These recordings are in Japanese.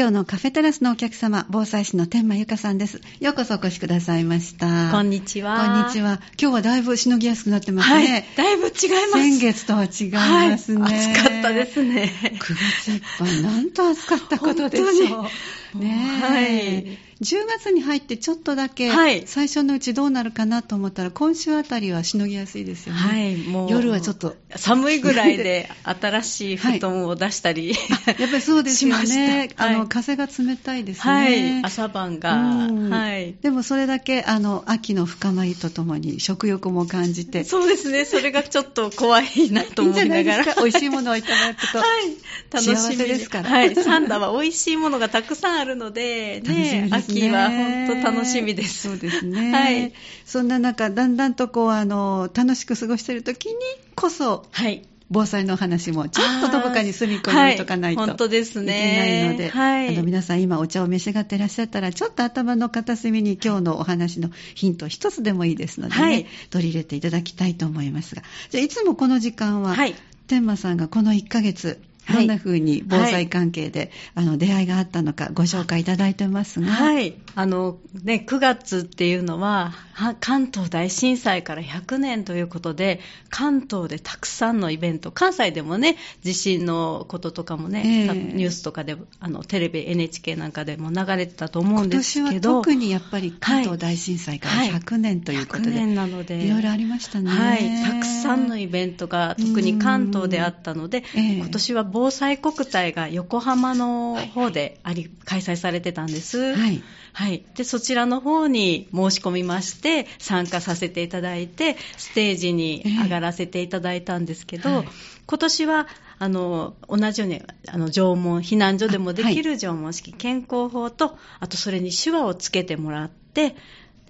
今日のカフェテラスのお客様、防災士の天満由香さんです。ようこそお越しくださいました。こんにちは。こんにちは。今日はだいぶしのぎやすくなってますね。はい、だいぶ違います。先月とは違いますね。はい、暑かったですね。9月いっぱい、なんと暑かったことでしょう。ねはい。10月に入ってちょっとだけ、はい、最初のうちどうなるかなと思ったら、今週あたりはしのぎやすいですよね。はい、もう。夜はちょっと。寒いぐらいで 新しい布団を出したり、はい、やっぱりそうですよね。あの、風が冷たいですね。はい、朝晩が。はい。でもそれだけ、あの、秋の深まりとともに食欲も感じて。そうですね。それがちょっと怖いなと思いながら。いい美味しいものをいただくと。はい。楽しみですから。はい。サンダは美味しいものがたくさんあるので、ね、ね秋は本当楽しみです。そうですね。はい。そんな中、だんだんとこう、あの、楽しく過ごしている時にこそ、はい。防災の話もちょっとどこかに隅っこに置いとかないと、はい、本当ですね。いけないので、はい、あの皆さん今お茶を召し上がっていらっしゃったら、ちょっと頭の片隅に今日のお話のヒント一つでもいいですのでね、はい、取り入れていただきたいと思いますが、じゃあいつもこの時間は、はい、天馬さんがこの1ヶ月、どんな風に防災関係で、はい、あの出会いがあったのかご紹介いただいてますが。はい。あの、ね、9月っていうのは、関東大震災から100年ということで、関東でたくさんのイベント、関西でもね、地震のこととかもね、えー、ニュースとかで、あの、テレビ、NHK なんかでも流れてたと思うんですけど。今年は特にやっぱり関東大震災から100年ということで、はい、100年なので、いろいろありましたね。はい。たくさんのイベントが、特に関東であったので、えー、今年は防災国体が横浜の方であり、はい、開催されてたんです。はい。はい。で、そちらの方に申し込みまして、参加させていただいて、ステージに上がらせていただいたんですけど、えーはい、今年は、あの、同じように、あの、縄文、避難所でもできる縄文式健康法と、あとそれに手話をつけてもらって、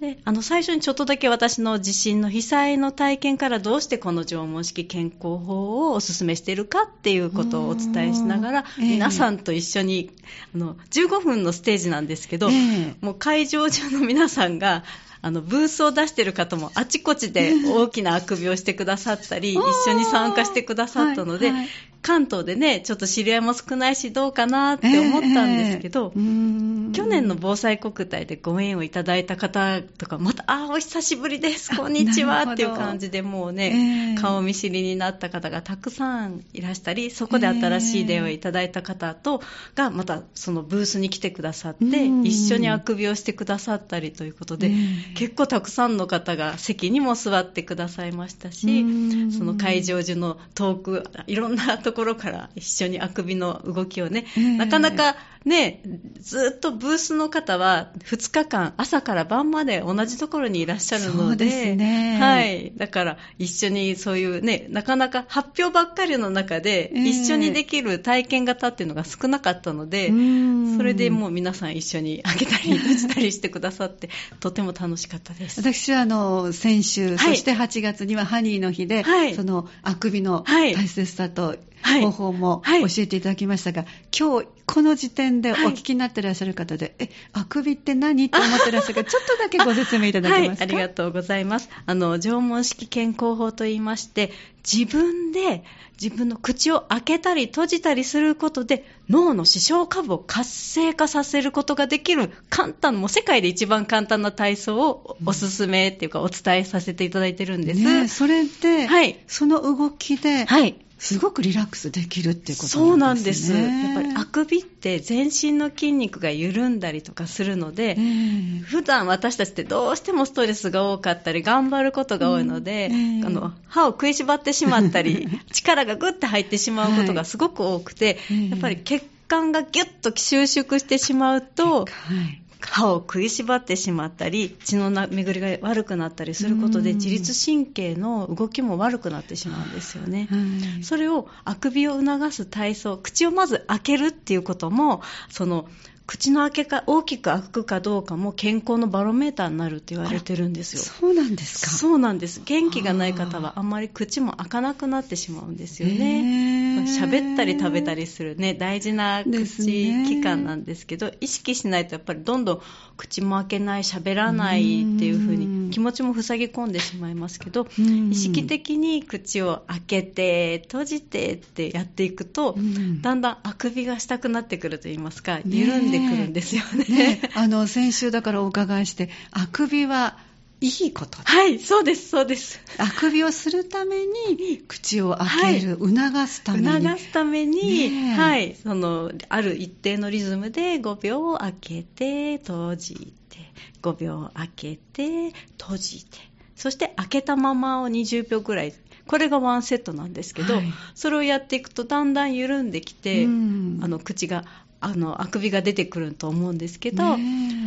で、あの、最初にちょっとだけ私の地震の被災の体験からどうしてこの縄文式健康法をお勧めしているかっていうことをお伝えしながら、えー、皆さんと一緒に、あの、15分のステージなんですけど、えー、もう会場中の皆さんが、あの、ブースを出してる方もあちこちで大きなあくびをしてくださったり、一緒に参加してくださったので、はいはい。関東でね、ちょっと知り合いも少ないしどうかなって思ったんですけど、えー、去年の防災国体でご縁をいただいた方とか、また、あ、お久しぶりです、こんにちはっていう感じでもうね、えー、顔見知りになった方がたくさんいらしたり、そこで新しい出会いをいただいた方と、がまたそのブースに来てくださって、一緒にあくびをしてくださったりということで、えー、結構たくさんの方が席にも座ってくださいましたし、その会場中の遠く、いろんなところから一緒にあくびの動きをね、えー、なかなかね、ずっとブースの方は2日間朝から晩まで同じところにいらっしゃるので、でね、はい。だから一緒にそういうね、なかなか発表ばっかりの中で一緒にできる体験型っていうのが少なかったので、えー、それでもう皆さん一緒にあげたり出したりしてくださって、とても楽しかったです。私はあの、先週、はい、そして8月にはハニーの日で、はい、そのあくびの大切さと、はい、方法も教えていただきましたが、今日この時点でお聞きになってらっしゃる方で、え、あくびって何？って思ってらっしゃるから、ちょっとだけご説明いただけますか、ありがとうございます。あの、縄文式健康法と言いまして、自分で自分の口を開けたり閉じたりすることで脳の視床下部を活性化させることができる簡単、もう世界で一番簡単な体操をおすすめっていうかお伝えさせていただいてるんです。ね、それで、はい、その動きで、はい、すごくリラックスできるっていうことね。そうなんです。やっぱりあくびって全身の筋肉が緩んだりとかするので、えー、普段私たちってどうしてもストレスが多かったり、頑張ることが多いので、うんえー、あの歯を食いしばってしまったり、力がグッて入ってしまうことがすごく多くて、はい、やっぱり血管がギュッと収縮してしまうと、はい歯を食いしばってしまったり血の巡りが悪くなったりすることで自律神経の動きも悪くなってしまうんですよね、はい、それをあくびを促す体操口をまず開けるっていうこともその口の開けか大きく開くかどうかも健康のバロメーターになるって言われてるんですよ。そうなんですか。そうなんです。元気がない方はあんまり口も開かなくなってしまうんですよね。喋ったり食べたりするね、大事な口器官なんですけど、意識しないとやっぱりどんどん口も開けない、喋らないっていう風に気持ちも塞ぎ込んでしまいますけど、意識的に口を開けて、閉じてってやっていくと、だんだんあくびがしたくなってくると言いますか、緩んでくるんですよね。ねあの、先週だからお伺いして、あくびはいいこと。はい、そうです、そうです。あくびをするために、口を開ける、はい、促すために。促すために、はい、その、ある一定のリズムで5秒開けて、閉じて、5秒開けて、閉じて、そして開けたままを20秒ぐらい。これがワンセットなんですけど、はい、それをやっていくとだんだん緩んできて、あの口があのあくびが出てくると思うんですけど、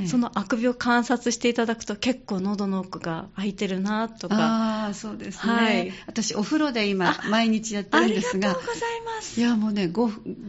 そのあくびを観察していただくと結構喉の奥が開いてるなとか。ああそうですね、はい、私お風呂で今毎日やってるんですが。ありがとうございます。いやもうね 5,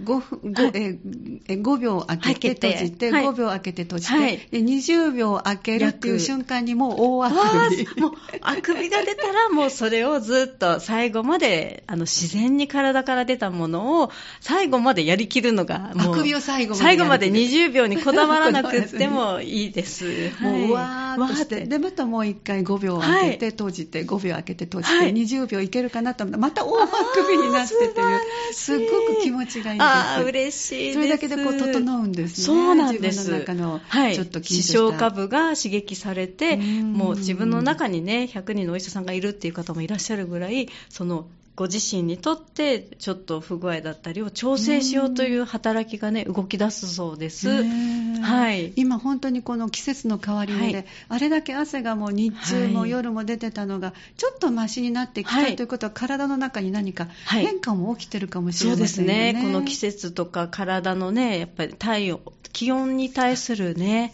5, 5, え5秒開けて閉じて、はい、5秒開けて閉じて、はい、で20秒開けるっていう瞬間にもう大あくびもうあくびが出たらもうそれをずっと最後まであの自然に体から出たものを最後までやりきるのがもうあくびを最後まで最後まで20秒にこだわらなくってもいいです。もう、わーっとして、で、またもう一回5秒開けて、閉じて、5秒開けて、閉じて、20秒いけるかなと思った。ら、また大あくびになっててすっごく気持ちがいいです。あ嬉しい。それだけでこう、整うんですね。そうなんです。自分の中の、ちょっと視床下部が刺激されて、もう自分の中にね、100人のお医者さんがいるっていう方もいらっしゃるぐらい、その、ご自身にとってちょっと不具合だったりを調整しようという働きがね動き出すそうです、はい、今本当にこの季節の変わり目で、はい、あれだけ汗がもう日中も夜も出てたのが、ちょっとマシになってきた、はい、ということは体の中に何か変化も起きてるかもしれませんね、そうですね。この季節とか体のねやっぱり体温気温に対するね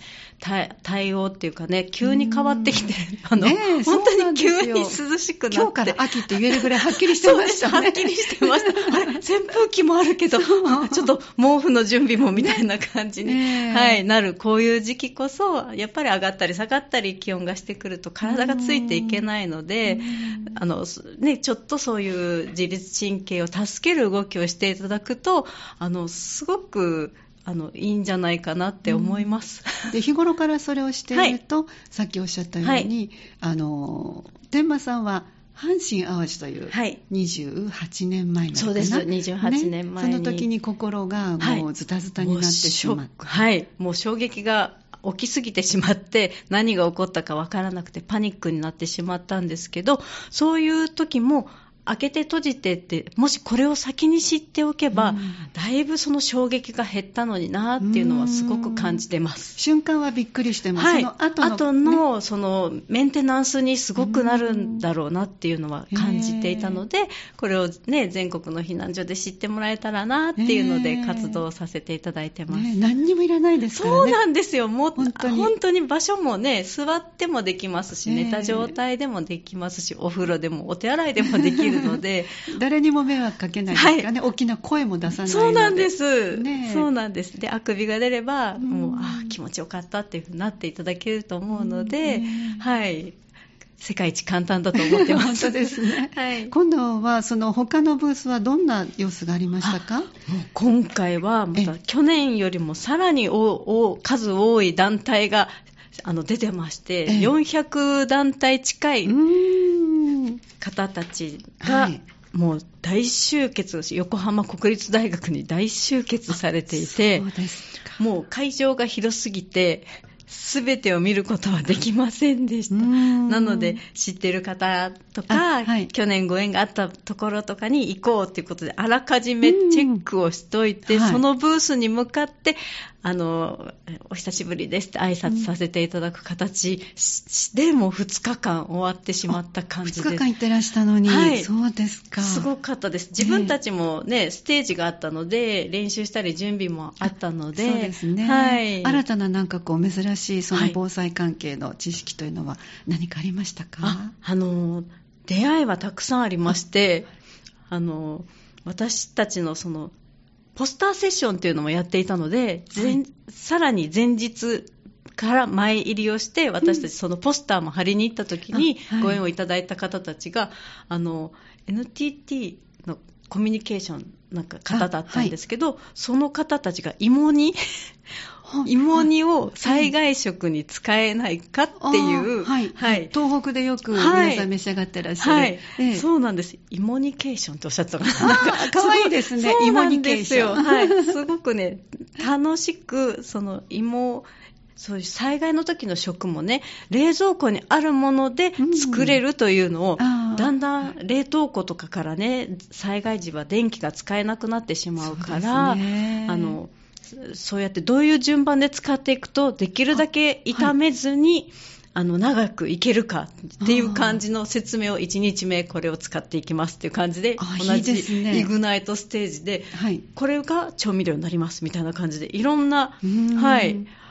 対応っていうかね、急に変わってきて、あの、ね、本当に急に涼しくなって。今日から秋って言えるぐらいはっきりしてましたね。はっきりしてました。あれ、扇風機もあるけど、ちょっと毛布の準備もみたいな感じに、ね、はい、なる。こういう時期こそ、やっぱり上がったり下がったり気温がしてくると体がついていけないので、あの、ね、ちょっとそういう自律神経を助ける動きをしていただくと、あの、すごく、あのいいんじゃないかなって思います、うん、で日頃からそれをしていると、はい、さっきおっしゃったように、はい、あの天馬さんは阪神・淡路という28年前の、はい、そうです。28年前に、ね、その時に心がもうズタズタになってしまった、はい、もう衝撃が起きすぎてしまって何が起こったかわからなくてパニックになってしまったんですけどそういう時も開けて閉じてって、もしこれを先に知っておけば、うん、だいぶその衝撃が減ったのになっていうのはすごく感じてます。瞬間はびっくりしてます。はい、その後の、後のそのメンテナンスにすごくなるんだろうなっていうのは感じていたので、これをね、全国の避難所で知ってもらえたらなっていうので活動させていただいてます。ね、何にもいらないですからね。そうなんですよ。もう本当に本当に場所もね、座ってもできますし、寝た状態でもできますし、お風呂でもお手洗いでもできるので、誰にも迷惑かけないですからね、はい、大きな声も出さないそうなんです、ね、そうなんです。であくびが出れば、うん、もうあ気持ちよかったっていうふうになっていただけると思うので、うん、はい。世界一簡単だと思ってます。本当ですね。はい。今度はその他のブースはどんな様子がありましたか？今回はまた去年よりもさらにお数多い団体があの出てまして、400団体近い方たちが、もう大集結横浜国立大学に大集結されていてもう会場が広すぎてすべてを見ることはできませんでした。なので、知ってる方とか、はい、去年ご縁があったところとかに行こうということで、あらかじめチェックをしといて、はい、そのブースに向かって、あの、お久しぶりですって挨拶させていただく形で、もう2日間終わってしまった感じです。2日間行ってらしたのに、はい、そうですか。すごかったです。自分たちもね、ステージがあったので、練習したり準備もあったので、そうですね。はい。新たななんかこう珍しいその防災関係の知識というのは何かありましたか、はい、ああの、出会いはたくさんありまして、あの、私たちのそのポスターセッションっていうのもやっていたので、はい、さらに前日から前入りをして、私たちそのポスターも貼りに行った時にご縁をいただいた方たちが、あの、NTT のコミュニケーションなんか方だったんですけど、はい、その方たちが芋煮芋煮を災害食に使えないかっていう、はい、はい、東北でよく皆さん召し上がってらっしゃる、はい。ええ、そうなんです。芋ニケーションっておっしゃってたかなかわいいですね。芋ニケーション。はい、すごくね楽しくその芋そういう災害の時の食もね冷蔵庫にあるもので作れるというのを、うん、だんだん冷凍庫とかからね災害時は電気が使えなくなってしまうから、ね、あのそうやってどういう順番で使っていくとできるだけ炒めずに、はいあの長くいけるかっていう感じの説明を1日目これを使っていきますっていう感じで同じイグナイトステージでこれが調味料になりますみたいな感じでいろんなはい。あ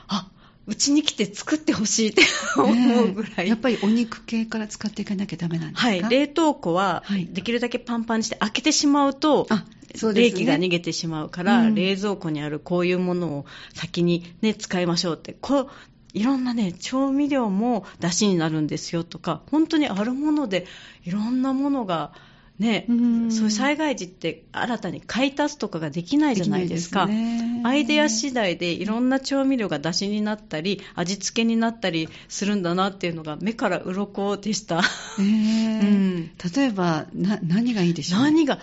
うちに来て作ってほしいって思うぐらい、やっぱりお肉系から使っていかなきゃダメなんですか？はい。冷凍庫はできるだけパンパンにして開けてしまうと、ね、冷気が逃げてしまうから、うん、冷蔵庫にあるこういうものを先に、ね、使いましょうって。こういろんなね調味料も出汁になるんですよとか本当にあるものでいろんなものがね、うそういう災害時って新たに買い足すとかができないじゃないですか。すね、アイデア次第でいろんな調味料が出汁になったり、味付けになったりするんだなっていうのが目から鱗でした。えー。うん、例えばな、何がいいでしょう？何が？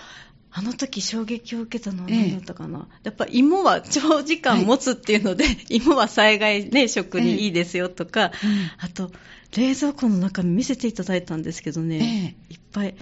あの時衝撃を受けたのは何だったかな、ええ、やっぱ芋は長時間持つっていうので、はい、芋は災害、ね、食にいいですよとか、え、あと冷蔵庫の中身見せていただいたんですけどね、いっぱい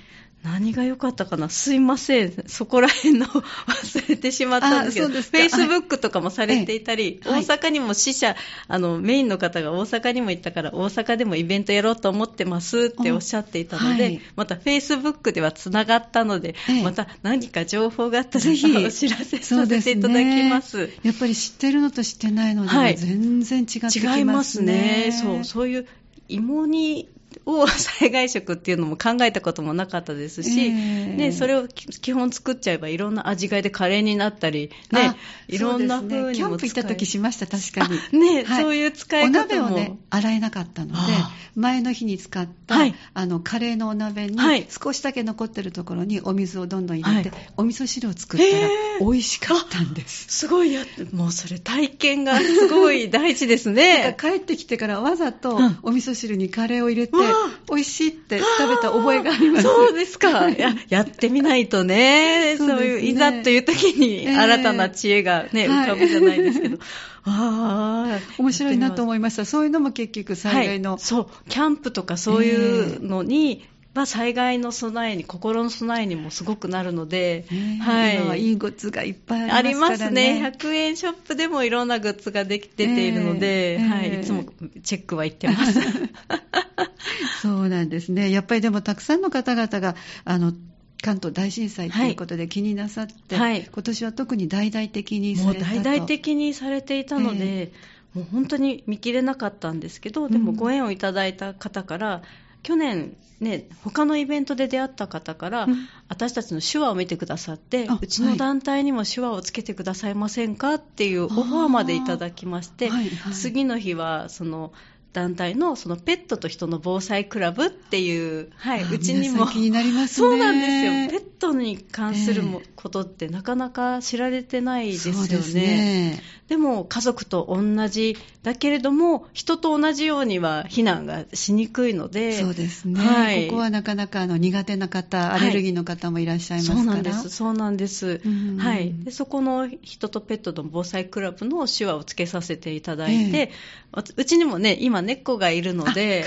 何が良かったかな？すいません。そこら辺の忘れてしまったんですけど、フェイスブックとかもされていたり、はい、大阪にも支社、あの、メインの方が大阪にも行ったから、大阪でもイベントやろうと思ってますっておっしゃっていたので、はい、またフェイスブックではつながったので、また何か情報があったら、ぜひ。お知らせさせていただきます。ね、やっぱり知ってるのと知ってないので、はい、全然違ってきますね。違いますね。そう、そういう芋煮を災害食っていうのも考えたこともなかったですし、えー、ね、それを基本作っちゃえばいろんな味替えでカレーになったり、ね、いろんな風にも、ね、キャンプ行った時しました、確かに。ね、はい、そういう使い方も。お鍋をね、洗えなかったので、前の日に使った、はい、あの、カレーのお鍋に、少しだけ残ってるところにお水をどんどん入れて、はい、お味噌汁を作ったら、美味しかったんです。すごいやもうそれ体験がすごい大事ですね。帰ってきてからわざとお味噌汁にカレーを入れて、美味しいって食べた覚えがあります。そうですか。ややってみないとね、そういう、いざという時に新たな知恵がね、えー、浮かぶじゃないですけど。ああ、面白いなと思いました。そういうのも結局災害の、はい、そう、キャンプとかそういうのに、まあ、災害の備えに、心の備えにもすごくなるので、はい、今はいいグッズがいっぱいありますからね。ありますね。100円ショップでもいろんなグッズができ出ているので、はい、いつもチェックは行ってます。そうなんですね。やっぱりでもたくさんの方々が、あの、関東大震災ということで気になさって、はい、今年は特に大々的にされたもう大々的にされていたので、えー、もう本当に見切れなかったんですけど、でもご縁をいただいた方から、うん、去年、ね、他のイベントで出会った方から、うん、私たちの手話を見てくださって、うちの団体にも手話をつけてくださいませんかっていうオファーまでいただきまして、はい。はい、次の日はその団体のそのペットと人の防災クラブっていう、はい、うちにも。気になります、ね、そうなんですよ。ペットに関するも、ことってなかなか知られてないですよね。でね。でも家族と同じだけれども人と同じようには避難がしにくいのでそうですね、はい、ここはなかなかあの苦手な方アレルギーの方もいらっしゃいますから、はい、そうなんです。そうなんです、はい、でそこの人とペットの防災クラブの手話をつけさせていただいて、えー、うちにもね今猫がいるので、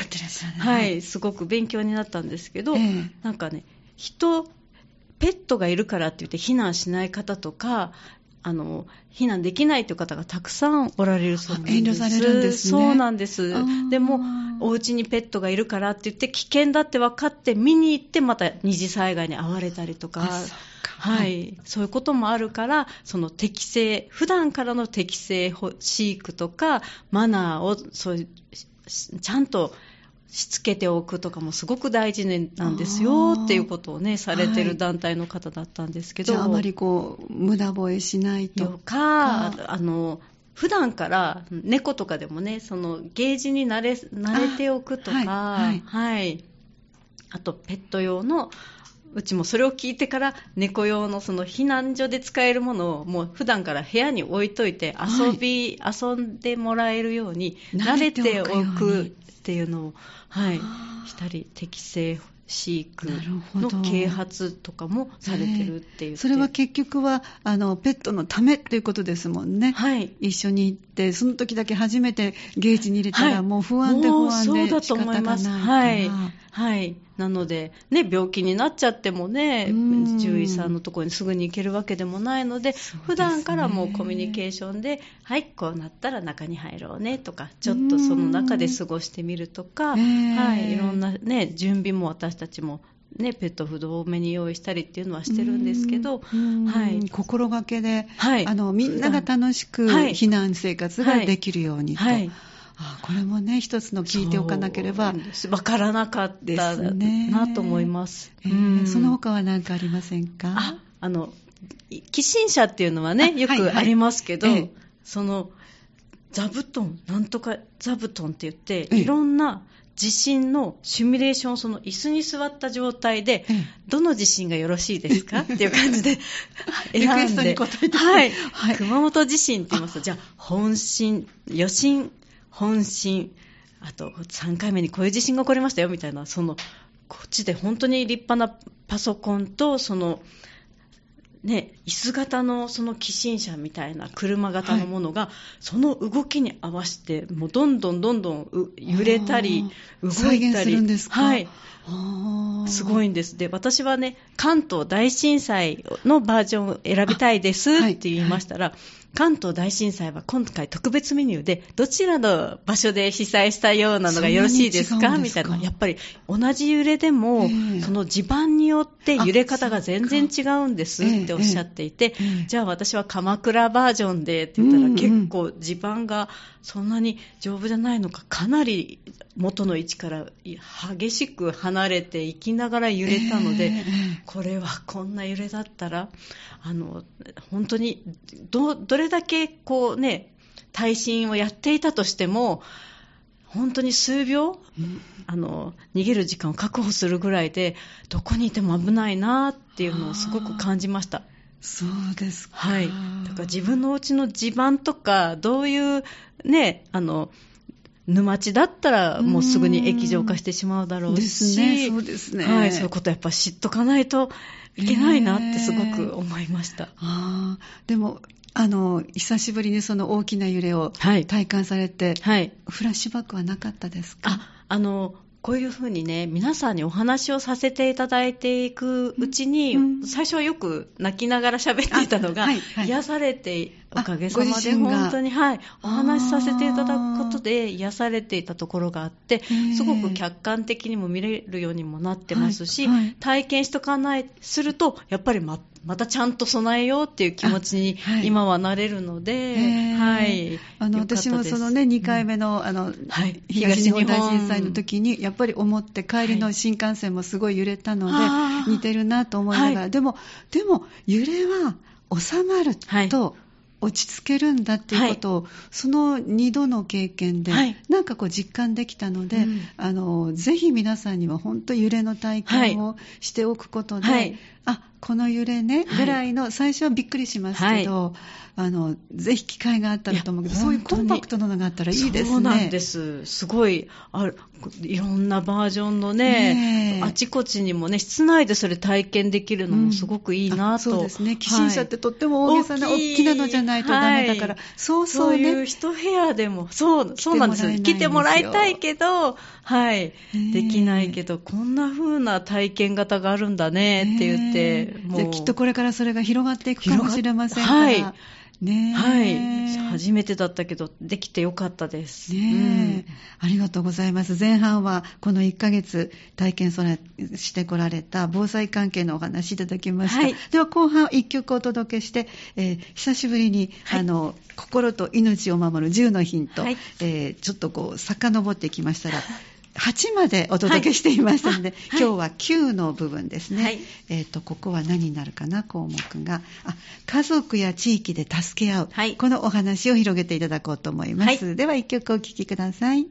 はい、すごく勉強になったんですけど、えー、なんかね、人、ペットがいるからって言って避難しない方とか、あの避難できないという方がたくさんおられるそうなんです。遠慮されるんですね。そうなんです。でも、お家にペットがいるからって言って、危険だって分かって見に行って、また二次災害に遭われたりとか。はい、そういうこともあるから、その適正、普段からの適正飼育とか、マナーを、そういう、ちゃんとしつけておくとかもすごく大事なんですよっていうことをね、されてる団体の方だったんですけど。はい、あまりこう、無駄吠えしないと。か、あの、普段から猫とかでもね、そのゲージに慣れ慣れておくとか、はい、はい。はい、あとペット用のうちもそれを聞いてから猫用のその避難所で使えるものをもう普段から部屋に置いといて遊び、はい、遊んでもらえるように慣れておくっていうのを、はい、したり適正飼育の啓発とかもされてるっていう、それは結局はあのペットのためっていうことですもんね、はい、一緒に行ってその時だけ初めてゲージに入れたら、もう不安で不安で仕方がないから、はい、はいなので、ね、病気になっちゃってもね、獣医さんのところにすぐに行けるわけでもないので、でね、普段からもうコミュニケーションで、はい、こうなったら中に入ろうねとか、ちょっとその中で過ごしてみるとか、はい、いろんな、ね、準備も私たちもね、ペットフード多めに用意したりっていうのはしてるんですけど、はい、心がけで、はい、あのみんなが楽しく避難生活ができるようにと。はいはいあこれもね、一つの聞いておかなければ。わからなかったなと思います。えー、その他は何かありませんか？あ、あの、寄進者っていうのはね、よくありますけど、はいはい、その、座布団、なんとか座布団って言って、いろんな地震のシミュレーション、その椅子に座った状態で、どの地震がよろしいですかっていう感じで選んで、はい、はい、熊本地震って言いますと、じゃあ、本震、余震、本震、あと3回目にこういう地震が起こりましたよみたいな、そのこっちで本当に立派なパソコンと、そのね、椅子型のその寄進車みたいな車型のものが、はい、その動きに合わせて、もうどんどんどんどん揺れたり、動いたり、はい、すごいんです。で、私はね、関東大震災のバージョンを選びたいですって言いましたら、はい。はい関東大震災は今回特別メニューで、どちらの場所で被災したようなのがよろしいですか？みたいな。やっぱり同じ揺れでも、その地盤によって揺れ方が全然違うんですっておっしゃっていて、じゃあ私は鎌倉バージョンでって言ったら結構地盤がそんなに丈夫じゃないのか、かなり元の位置から激しく離れていきながら揺れたので、これはこんな揺れだったら、あの、本当にど、どれだけこうね、耐震をやっていたとしても、本当に数秒、うん、あの逃げる時間を確保するぐらいで、どこにいても危ないなっていうのをすごく感じました。そうですか。はい。だから自分のお家の地盤とか、どういうね、あの、沼地だったらもうすぐに液状化してしまうだろうし、ね、そうですね。はい、そういうことやっぱ知っとかないといけないなってすごく思いました。えー、あでも、あの、久しぶりにその大きな揺れを体感されて、はい、フラッシュバックはなかったですか？あ、あの、こういうふうにね、皆さんにお話をさせていただいていくうちに、うん、最初はよく泣きながら喋っていたのが、はいはい、癒されて、おかげさまで本当に、はい、お話しさせていただくことで癒されていたところがあって、すごく客観的にも見れるようにもなってますし、はいはい、体験しとかない、すると、やっぱりままたちゃんと備えようっていう気持ちに今はなれるので、はい。あの、私もそのね、2回目の、あの、はい、東日本大震災の時に、やっぱり思って帰りの新幹線もすごい揺れたので、似てるなと思いながら、でも、でも、揺れは収まると、落ち着けるんだっていうことを、はい、その2度の経験で、はい、なんかこう実感できたので、うん、あのぜひ皆さんには本当揺れの体験をしておくことで、はい、あこの揺れねぐらいの、最初はびっくりしますけど、あのぜひ機会があったらと思うけどそういうコンパクトなのがあったらいいですね。そうなんです。すごいあいろんなバージョンのね、ねあちこちにもね室内でそれ体験できるのもすごくいいなと、うん、そうですね。寄進車ってとっても大げさな、大きなのじゃないとダメだから、はい、そうそう、ね、そういう一部屋でも。そうそうなんですよ。来てもらいたいけどはい。できないけどこんな風な体験型があるんだねって言って、もう。きっとこれからそれが広がっていくかもしれませんから。はい。ねはい。初めてだったけど、できてよかったです。ね、うん、ありがとうございます。前半はこの1ヶ月体験してこられた防災関係のお話いただきました。はい、では後半1曲お届けして、えー、久しぶりに、はい、あの、心と命を守る10のヒント、はい、えー、ちょっとこう、遡ってきましたら、8までお届けしていましたので、はい、今日は9の部分ですね。はい、えっ、ー、と、ここは何になるかな、項目が。あ、家族や地域で助け合う。はい、このお話を広げていただこうと思います。では、一曲お聴きください。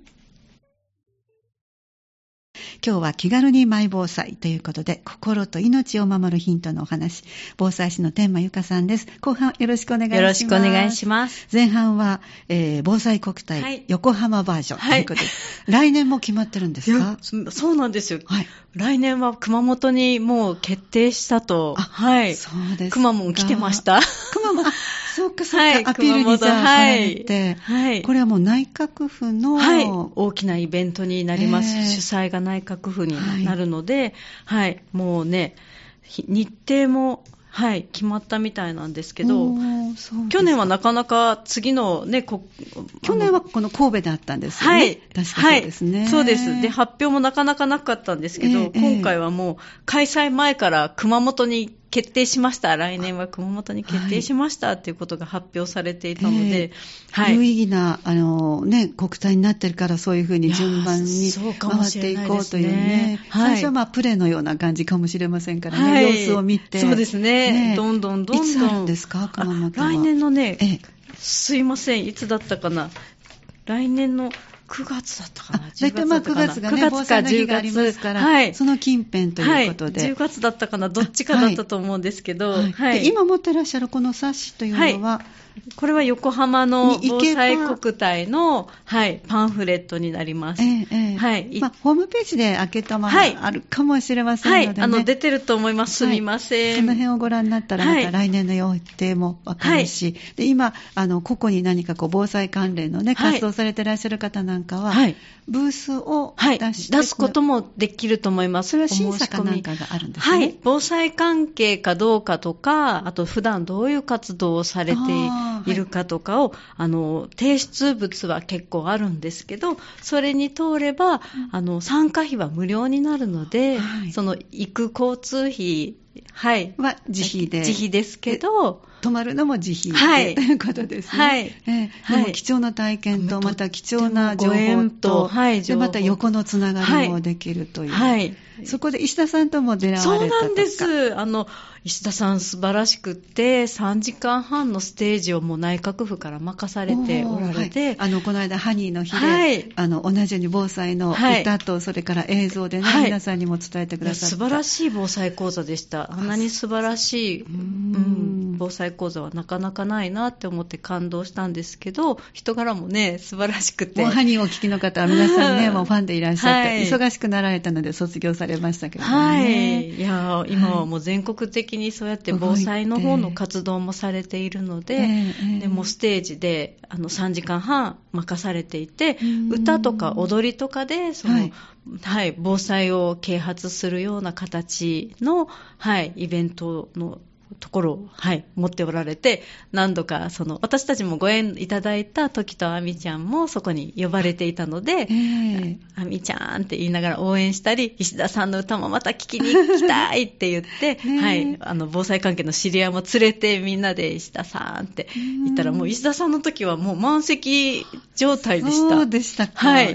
今日は気軽にマイ防災ということで、心と命を守るヒントのお話、防災士の天満由香さんです。後半よろしくお願いします。よろしくお願いします。前半は、えー、防災国体、はい、横浜バージョンということで、はい、来年も決まってるんですか？そうなんですよ。はい。来年は熊本にもう決定したと。はい。そうです。熊本来てました。熊本、そうかそうか、はい、アピールにされて、はい、これはもう内閣府の、はい、大きなイベントになります。え。ー、主催が内閣府になるので、はい、はい、もうね、日程もはい、決まったみたいなんですけど、去年はなかなか次のね、去年はこの神戸であったんですよね。はい、確かそうですね、はい。そうです。で、発表もなかなかなかったんですけど、えー、今回はもう開催前から熊本に決定しました、来年は熊本に決定しましたということが発表されていたので、えーはい、有意義なあの、ね、国体になってるから、そういうふうに順番に回っていこうというね、ね最初はまあプレーのような感じかもしれませんからね、はい、様子を見て、そうですね、ね。どんどんどんどん。いつあるんですか、熊本は。来年のね、えー、すいません、いつだったかな、来年の9月だったかな、大体まあ9月がね、9月か10月ありますから、はい、その近辺ということで、はい、10月だったかな、どっちかだったと思うんですけど、はい。はい、今持ってらっしゃるこの冊子というのは、これは横浜の防災国体の、はい、パンフレットになります。ええはいまあ、ホームページで開けたままあるかもしれませんので、ね、はい、あの出てると思います。すみません。その辺をご覧になったら、また来年の予定もわかるし、で今あの、個々に何かこう防災関連のね、活動されてらっしゃる方なんかは、ブースを出して、出すこともできると思います。それは審査かなんかがあるんですね。はい。防災関係かどうかとか、あと普段どういう活動をされているかとか、かを、あの、提出物は結構あるんですけど、それに通れば、あの、参加費は無料になるので、はい、その、行く交通費、はい。は自費で。自費ですけど、泊まるのも自費、はい、ということですね。はい。えー、でも貴重な体験と、また貴重な情報と、はい、で、また横のつながりもできるという。はい。そこで石田さんとも出会われたそうなんです。あの、石田さん素晴らしくって、3時間半のステージをもう内閣府から任されておられて、はい、あの、この間、ハニーの日で、はい、あの、同じように防災の歌と、それから映像でね、はい、皆さんにも伝えてくださった。素晴らしい防災講座でした。あんなに素晴らしい、うん、防災講座はなかなかないなって思って感動したんですけど、人柄もね、素晴らしくて。もうハニーをお聞きの方は皆さんね、もうファンでいらっしゃって、忙しくなられたので卒業されましたけどね。はい。いや、今はもう全国的にそうやって防災の方の活動もされているので、でもステージであの3時間半任されていて、歌とか踊りとかで、その、はい、はい、防災を啓発するような形の、はい、イベントのところを、はい、持っておられて、何度か、その、私たちもご縁いただいた時とあみちゃんもそこに呼ばれていたので、あみちゃんって言いながら応援したり、石田さんの歌もまた聞きに行きたいって言って、はい、あの、防災関係の知り合いも連れてみんなで石田さんって言ったら、もう石田さんの時はもう満席状態でした。そうでしたか。はい。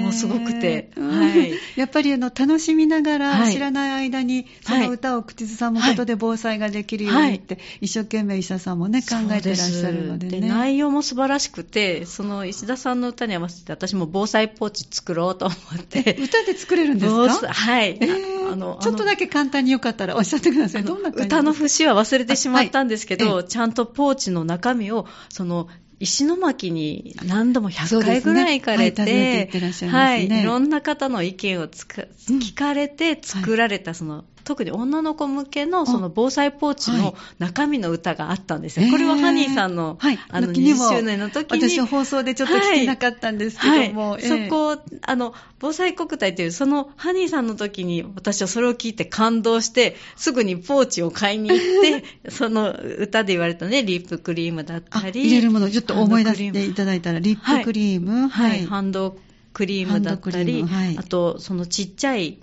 もうすごくて、はい。やっぱりあの、楽しみながら、知らない間に、その歌を口ずさむことで防災ができるようにって、一生懸命石田さんもね、考えてらっしゃるのでね。内容も素晴らしくて、その石田さんの歌に合わせて、私も防災ポーチ作ろうと思って。歌で作れるんですか？はい。えー、あのちょっとだけ簡単によかったらおっしゃってください。どんな歌の節は忘れてしまったんですけど、はい、ちゃんとポーチの中身を、その、石巻に何度も100回ぐらい行かれて、ねはい、いろんな方の意見を聞かれて作られた、その、特に女の子向けのその防災ポーチの中身の歌があったんですよ。はい、これはハニーさんの、はい、あの20周年の時に。私は放送でちょっと聞けなかったんですけども。はい、そこ、あの、防災国体という、そのハニーさんの時に私はそれを聞いて感動して、すぐにポーチを買いに行って、その歌で言われたね、リップクリームだったり。入れるもの、ちょっと思い出していただいたら、リップクリーム、はい、ハンドクリームだったり、はい、あと、そのちっちゃい、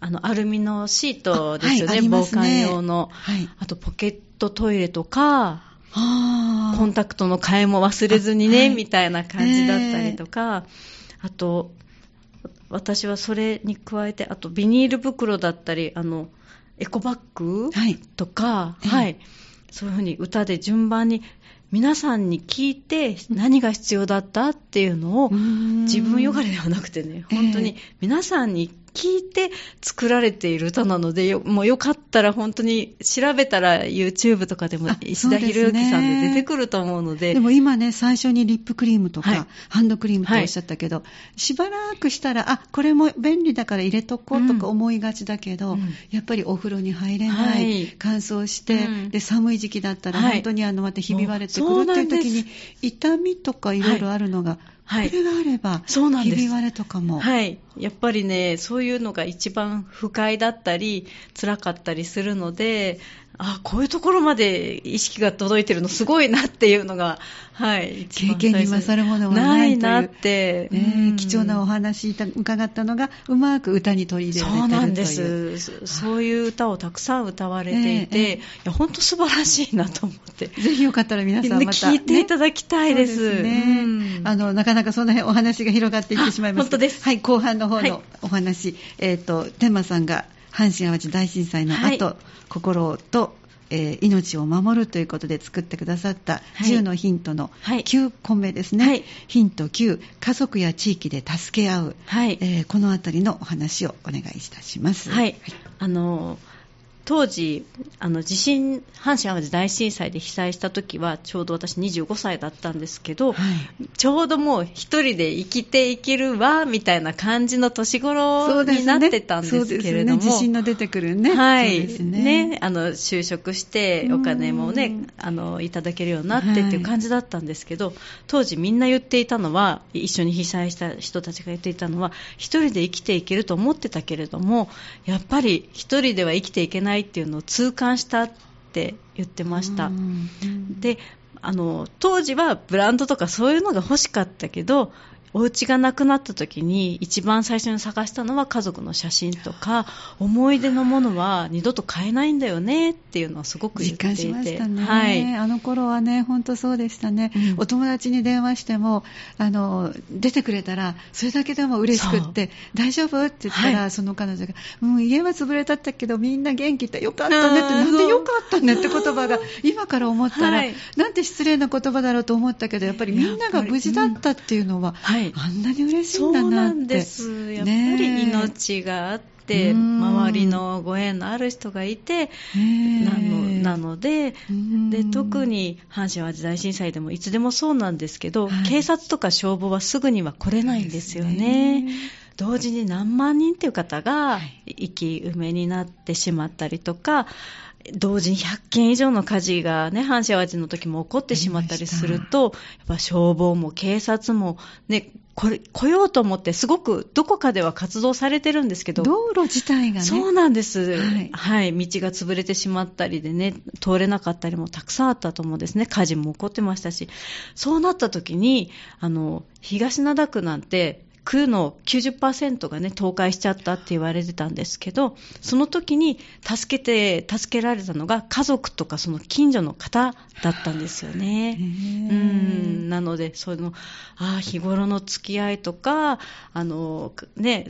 あの、アルミのシートですよね、はい、防寒用の、はい。あと、ポケットトイレとか、コンタクトの替えも忘れずにね、みたいな感じだったりとか、あと、私はそれに加えて、あと、ビニール袋だったり、あの、エコバッグとか、はい、そういうふうに歌で順番に皆さんに聞いて何が必要だったっていうのを自分よがりではなくてね、本当に皆さんに聞いて作られている歌なので、よもうよかったら本当に調べたら YouTube とかでも石田博之さんで出てくると思うので。でも今ね、最初にリップクリームとか、はい、ハンドクリームとおっしゃったけど、はい、しばらくしたら、あ、これも便利だから入れとこうとか思いがちだけど、うん、やっぱりお風呂に入れない、はい、乾燥して、うん、で、寒い時期だったら本当にあの、またひび割れてくるっていう時に、痛みとかいろいろあるのが、はい、これがあれば、そうなんです。ひび割れとかも。はい。やっぱりね、そういうのが一番不快だったり、辛かったりするので、あこういうところまで意識が届いてるのすごいなっていうのが、はい、経験に勝るものはないなって、ね、貴重なお話伺ったのがうまく歌に取り入れられてるそうなんです。そういう歌をたくさん歌われていて、ええ、いや本当素晴らしいなと思って。ぜひよかったら皆さんまた、聞いていただきたいです,、ね、うん、あのなかなかその辺お話が広がっていってしまいます本当です。はい後半の方のお話、はい、えっ、ー、と天満さんが阪神・淡路大震災の後、はい、心とえー、命を守るということで作ってくださった10のヒントの9個目ですね、はい、ヒント9家族や地域で助け合う、はい、えー、このあたりのお話をお願いいたします。はい、あのー当時、あの地震、阪神・淡路大震災で被災した時は、ちょうど私25歳だったんですけど、はい、ちょうどもう一人で生きていけるわ、みたいな感じの年頃になってたんですけれども。ね、地震の出てくるね。はい。ね、ね、あの、就職して、お金もね、あの、いただけるようになってっていう感じだったんですけど、はい、当時みんな言っていたのは、一緒に被災した人たちが言っていたのは、一人で生きていけると思ってたけれども、やっぱり一人では生きていけないないっていうのを痛感したって言ってました。であの当時はブランドとかそういうのが欲しかったけどお家がなくなった時に一番最初に探したのは家族の写真とか思い出のものは二度と買えないんだよねっていうのはすごく言っていて。実感しましたね、はい、あの頃はね本当そうでしたね、うん、お友達に電話してもあの出てくれたらそれだけでも嬉しくって大丈夫？って言ったら、はい、その彼女が、うん、家は潰れたったけどみんな元気ってよかったねってなんでよかったねって言葉が 今から思ったら、はい、なんて失礼な言葉だろうと思ったけどやっぱりみんなが無事だったっていうのは、はいあんなに嬉しいんだなって。そうなんです。やっぱり命があって、周りのご縁のある人がいて、なのなのでで、特に阪神・淡路大震災でもいつでもそうなんですけど、はい、警察とか消防はすぐには来れないんですよね。同時に何万人という方が生き埋めになってしまったりとか、同時に100件以上の火事がね、阪神淡路の時も起こってしまったりすると、やっぱ消防も警察もね、これ、来ようと思って、すごくどこかでは活動されてるんですけど、道路自体がね。そうなんです。はい、はい。道が潰れてしまったりでね、通れなかったりもたくさんあったと思うんですね。火事も起こってましたし、そうなった時に、あの、東灘区なんて、区の90%がね、倒壊しちゃったって言われてたんですけど、その時に助けて、助けられたのが家族とかその近所の方だったんですよね。うん。なので、その、ああ、日頃の付き合いとか、あの、ね、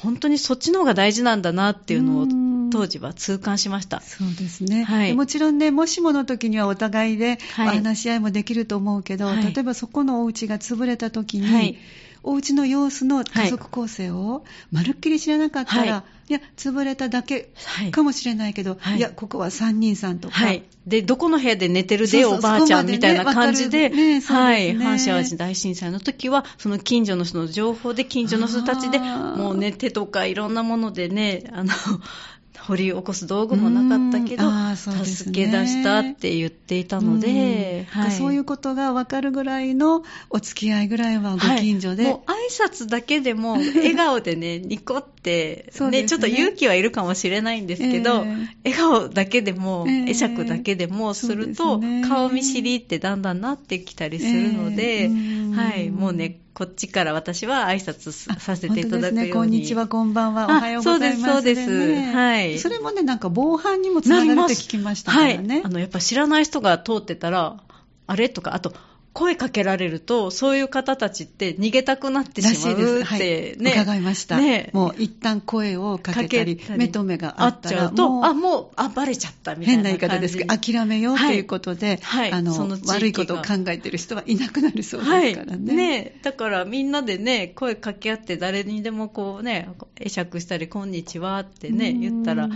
本当にそっちの方が大事なんだなっていうのを当時は痛感しました。そうですね。はい、もちろんね、もしもの時にはお互いでお話し合いもできると思うけど、はい、例えばそこのお家が潰れた時に、はいお家の様子の家族構成をまるっきり知らなかったら、はい、いや、潰れただけかもしれないけど、はい、いや、ここは3人さんとか。はい。で、どこの部屋で寝てるで、おばあちゃんみたいな感じで、ねね、はい。阪神淡路大震災の時は、その近所の人の情報で、近所の人たちで、もうね、手とかいろんなものでね、あの、掘り起こす道具もなかったけど、ね、助け出したって言っていたので、はい、そういうことが分かるぐらいのお付き合いぐらいはご近所で、はい、もう挨拶だけでも笑顔でねニコってね、ね、ちょっと勇気はいるかもしれないんですけど、えー、笑顔だけでも、えー、会釈だけでもすると、ね、顔見知りってだんだんなってきたりするので、えー、はい。もうねこっちから私は挨拶させていただくように。ですね。こんにちは、こんばんは、おはようございます、そうです、そうです。はい。それもね、なんか防犯にもつながるって聞きましたからね。はい。あの、やっぱ知らない人が通ってたら、あれ？とか、あと、声かけられると、そういう方たちって逃げたくなってしまうってね。はい、伺いました。ね、もう一旦声をかけたり、目と目があったらと、もあ、もう、あ、バレちゃったみたいな変な言い方ですけど、諦めようということで、はい、あの、悪いことを考えてる人はいなくなるそうですからね。はい、ね。だからみんなでね、声かけ合って誰にでもこうね、会釈したり、こんにちはってね、言ったら、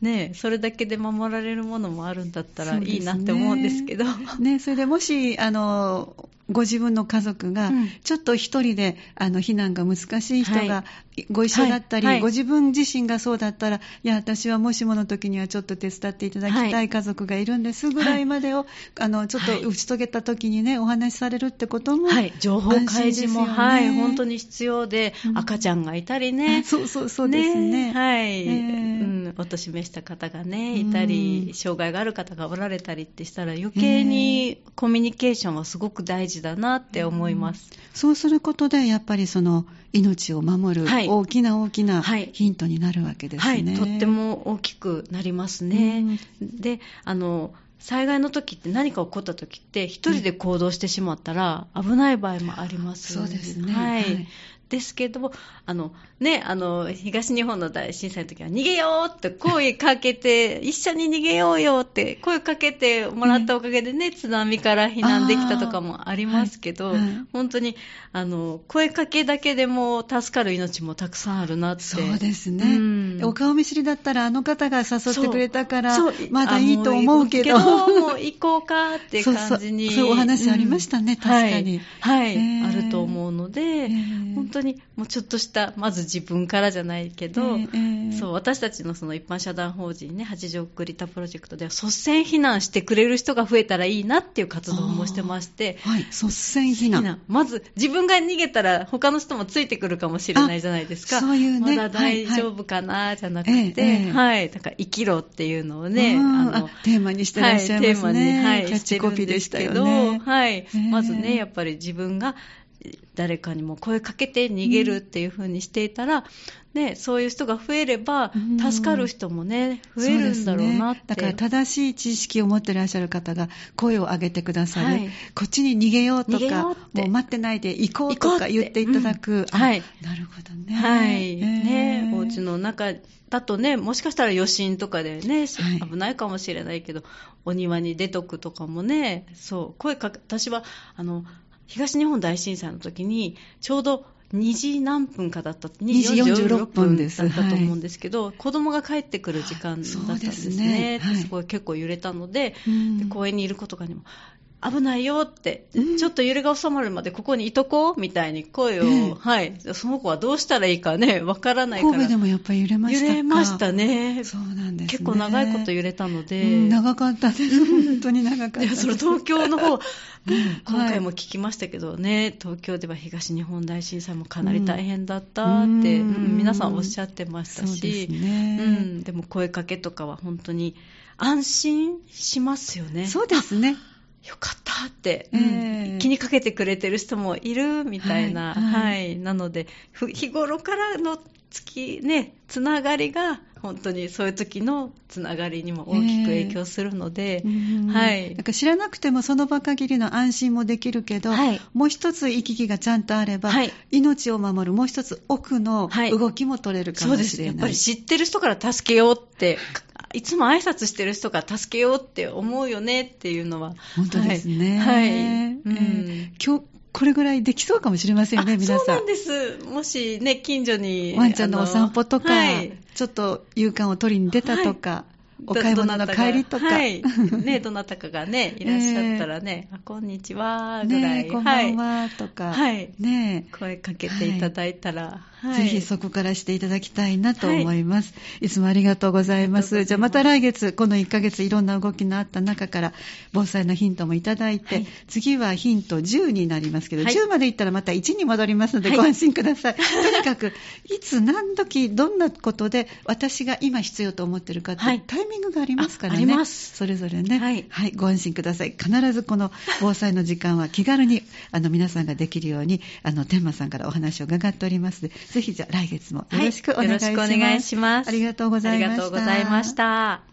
ね、それだけで守られるものもあるんだったらいいなって思うんですけど。ね、それでもし、あの、ご自分の家族が、ちょっと一人で、あの避難が難しい人がご一緒だったり、はい。はい、ご自分自身がそうだったら、いや、私はもしもの時にはちょっと手伝っていただきたい家族がいるんですぐらいまでを、あのちょっと打ち解けた時にね、お話しされるってことも、はい、情報開示も、はい、本当に必要で、うん、赤ちゃんがいたりね、そうそうそうですね。ね。はい、えー、うん、お年めした方がね、いたり、障害がある方がおられたりってしたら、余計にコミュニケーションはすごく大事だなって思います。そうすることで、やっぱりその命を守る大きな大きなヒントになるわけですね。はい、はい、とっても大きくなりますね。で、あの、災害の時って何か起こった時って一人で行動してしまったら危ない場合もあります、そうですね、はい、はい、ですけど、あの、ね、あの、東日本の大震災の時は、逃げようって声かけて、一緒に逃げようよって声かけてもらったおかげでね、津波から避難できたとかもありますけど、はいはい、本当に、あの、声かけだけでも助かる命もたくさんあるなって。そうですね。うん、お顔見知りだったら、あの方が誘ってくれたから、まだいいと思うけど。もう行こうかって感じに。そうお話ありましたね、うん、確かに。はい、はいえー、あると思うので、えー、本当にもうちょっとした、まず自分からじゃないけど、えー、そう私たちのその一般社団法人ね、八条クリタプロジェクトでは率先避難してくれる人が増えたらいいなっていう活動もしてまして、はい、率先避難。まず自分が逃げたら他の人もついてくるかもしれないじゃないですか。そういうね。まだ大丈夫かな、じゃなくて、はい、だから生きろっていうのをね、あのテーマにしてらっしゃいますね。はい、テーマに、はい、キャッチコピーでしたよね。はい、まずね、やっぱり自分が誰かにも声かけて逃げるっていう風にしていたら、うん、ね、そういう人が増えれば、助かる人もね、増えるんだろうなって、ね、だから正しい知識を持ってらっしゃる方が声を上げてくださる、はい、こっちに逃げようとか、もう待ってないで行こうとか言っていただく、はい、なるほどね。はい、えー、ね、お家の中だとね、もしかしたら余震とかでね、危ないかもしれないけど、はい、お庭に出とくとかもね、そう、声かけ、私は、あの、東日本大震災の時に、ちょうど2時何分かだった、2時46分だったと思うんですけど、はい、子供が帰ってくる時間だったんですね。すね。はい、すごい結構揺れたので、で公園にいる子とかにも、危ないよって、ちょっと揺れが収まるまでここにいとこうみたいに声を、えー、はい、その子はどうしたらいいかね、わからないから。神戸でもやっぱり揺れました揺れましたね。そうなんです、ね、結構長いこと揺れたので。うん、長かったです。本当に長かったいや、その東京の方、今回も聞きましたけどね、はい、東京では東日本大震災もかなり大変だったって、うん、うん、皆さんおっしゃってましたし、でね、うん、でも声かけとかは本当に安心しますよね。そうですね。よかったって、えー、気にかけてくれてる人もいるみたいな、はい、はい。はい、なので、日頃からの月、ね、つながりが、本当にそういう時のつながりにも大きく影響するので、えー、はい。なんか知らなくてもその場限りの安心もできるけど、はい、もう一つ行き来がちゃんとあれば、はい、命を守るもう一つ奥の動きも取れるかもしれない。そうです。やっぱり知ってる人から助けようっていつも挨拶してる人が助けようって思うよねっていうのは。本当ですね。はい。はいうん、今日これぐらいできそうかもしれませんね、皆さん。そうなんです。もしね、近所に。ワンちゃんのお散歩とか、はい、ちょっと勇敢を取りに出たとか。はいお買い物の帰りとか。はい。ね、どなたかがね、いらっしゃったらね、えー、あこんにちは、ぐらい。ね、こんばんは、とか。はい。ね声かけていただいたら、はい、ぜひそこからしていただきたいなと思います。はい、いつもありがとうございます。じゃあまた来月、この1ヶ月いろんな動きのあった中から、防災のヒントもいただいて、はい、次はヒント10になりますけど、はい、10までいったらまた1に戻りますのでご安心ください。とにかく、いつ何時、どんなことで私が今必要と思ってるかって、タイミングがありますからね。あります。それぞれね。はい。はい、ご安心ください。必ずこの防災の時間は気軽に、あの、皆さんができるように、あの、天馬さんからお話を伺っておりますぜひじゃあ来月もよろしくお願いします。はい、よろしくお願いします。ありがとうございました。ありがとうございました。